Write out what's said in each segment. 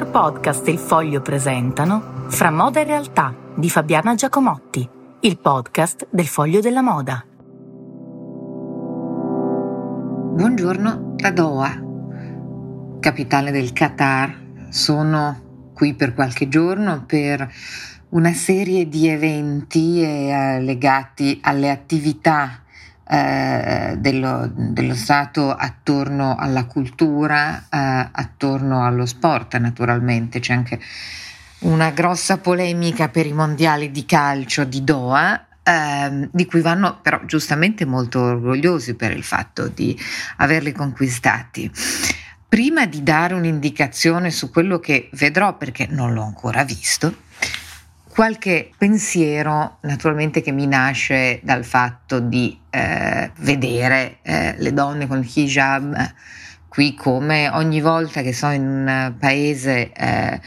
Editor Podcast e Il Foglio presentano Fra moda e realtà di Fabiana Giacomotti, il podcast del Foglio della Moda. Buongiorno da Doha, capitale del Qatar. Sono qui per qualche giorno per una serie di eventi eh, legati alle attività eh, dello, dello, Stato attorno alla cultura, eh, attorno allo sport naturalmente. C'è anche una grossa polemica per i mondiali di calcio di Doha, eh, di cui vanno però giustamente molto orgogliosi per il fatto di averli conquistati. Prima di dare un'indicazione su quello che vedrò, perché non l'ho ancora visto, qualche pensiero naturalmente che mi nasce dal fatto di eh, vedere eh, le donne con il hijab qui come ogni volta che sono in un paese eh,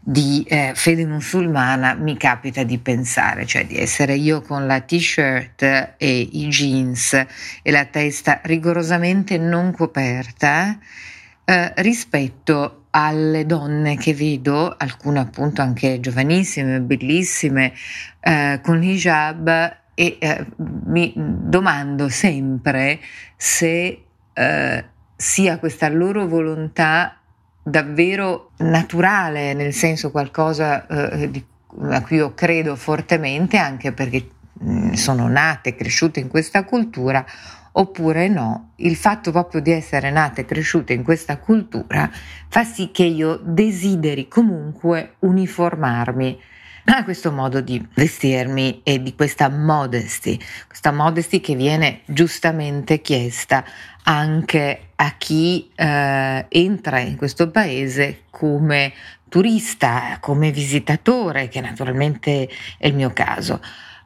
di eh, fede musulmana mi capita di pensare, cioè di essere io con la t-shirt e i jeans e la testa rigorosamente non coperta eh, rispetto alle donne che vedo, alcune appunto anche giovanissime, bellissime, eh, con hijab e eh, mi domando sempre se eh, sia questa loro volontà davvero naturale, nel senso qualcosa eh, di, a cui io credo fortemente, anche perché mm, sono nate e cresciute in questa cultura, oppure no, il fatto proprio di essere nata e cresciuta in questa cultura fa sì che io desideri comunque uniformarmi a questo modo di vestirmi e di questa modesty, questa modesty che viene giustamente chiesta anche a chi eh, entra in questo paese come turista, come visitatore, che naturalmente è il mio caso.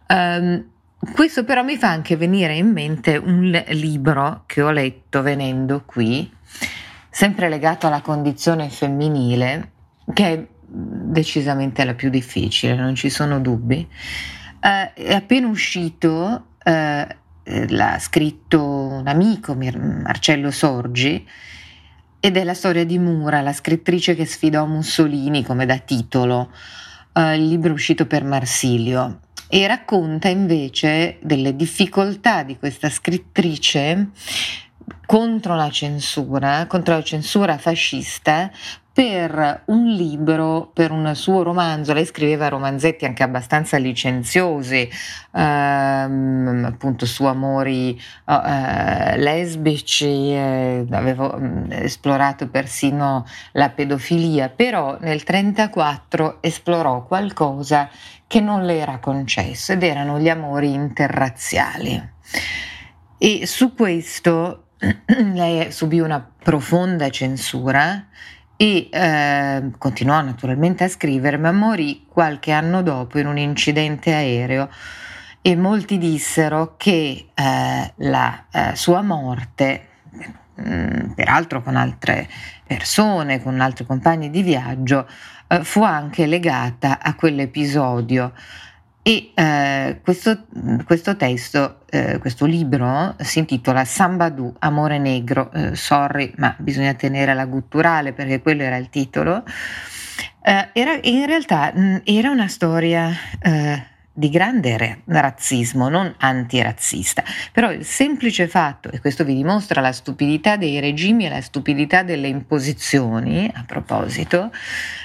Um, questo però mi fa anche venire in mente un libro che ho letto venendo qui, sempre legato alla condizione femminile, che è decisamente la più difficile, non ci sono dubbi. Eh, è appena uscito, eh, l'ha scritto un amico, Marcello Sorgi, ed è la storia di Mura, la scrittrice che sfidò Mussolini come da titolo. Eh, il libro è uscito per Marsilio e racconta invece delle difficoltà di questa scrittrice contro la censura, contro la censura fascista per un libro, per un suo romanzo, lei scriveva romanzetti anche abbastanza licenziosi, ehm, appunto su amori eh, lesbici, eh, avevo mm, esplorato persino la pedofilia, però nel 1934 esplorò qualcosa che non le era concesso ed erano gli amori interrazziali. E su questo lei subì una profonda censura e eh, continuò naturalmente a scrivere, ma morì qualche anno dopo in un incidente aereo e molti dissero che eh, la eh, sua morte, mh, mm, peraltro con altre persone, con altri compagni di viaggio, eh, fu anche legata a quell'episodio. E eh, questo, questo, testo, eh, questo libro si intitola Sambadou, Amore Negro. Eh, sorry, ma bisogna tenere la gutturale perché quello era il titolo. Eh, era, in realtà mh, mm, era una storia eh, di grande razzismo, non antirazzista. Però il semplice fatto, e questo vi dimostra la stupidità dei regimi e la stupidità delle imposizioni, a proposito,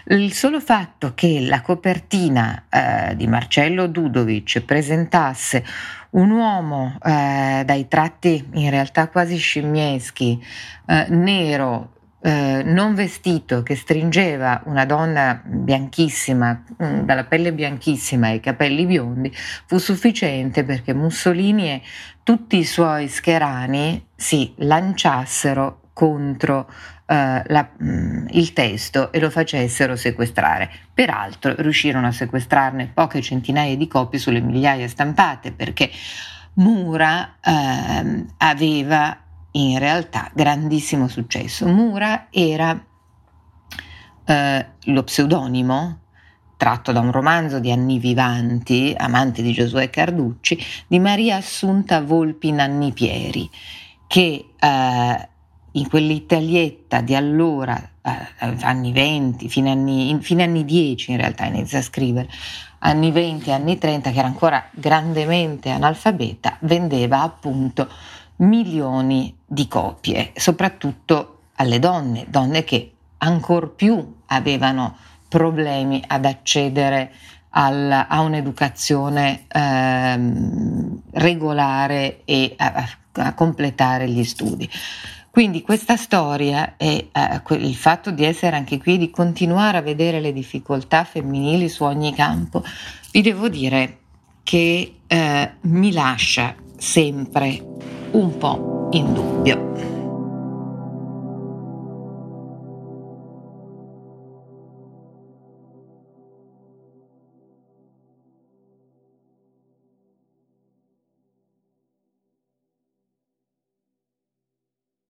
il solo fatto che la copertina eh, di Marcello Dudovic presentasse un uomo eh, dai tratti in realtà quasi scimmieschi, eh, nero, eh, non vestito che stringeva una donna bianchissima, mm, dalla pelle bianchissima e i capelli biondi, fu sufficiente perché Mussolini e tutti i suoi scherani si lanciassero contro Uh, la, um, il testo e lo facessero sequestrare. Peraltro riuscirono a sequestrarne poche centinaia di copie sulle migliaia stampate perché Mura uh, aveva in realtà grandissimo successo. Mura era eh, lo pseudonimo tratto da un romanzo di Anni Vivanti, amante di Giosuè Carducci, di Maria Assunta Volpi Nanni Pieri, che eh, in quell'Italietta di allora, eh, anni 20, fine anni, fine anni 10 in realtà inizia a scrivere, anni 20, anni 30, che era ancora grandemente analfabeta, vendeva appunto milioni di copie, soprattutto alle donne, donne che ancor più avevano problemi ad accedere al, a un'educazione ehm, regolare e a, a, completare gli studi. Quindi questa storia e eh, il fatto di essere anche qui, di continuare a vedere le difficoltà femminili su ogni campo, vi devo dire che eh, mi lascia sempre un po' in dubbio.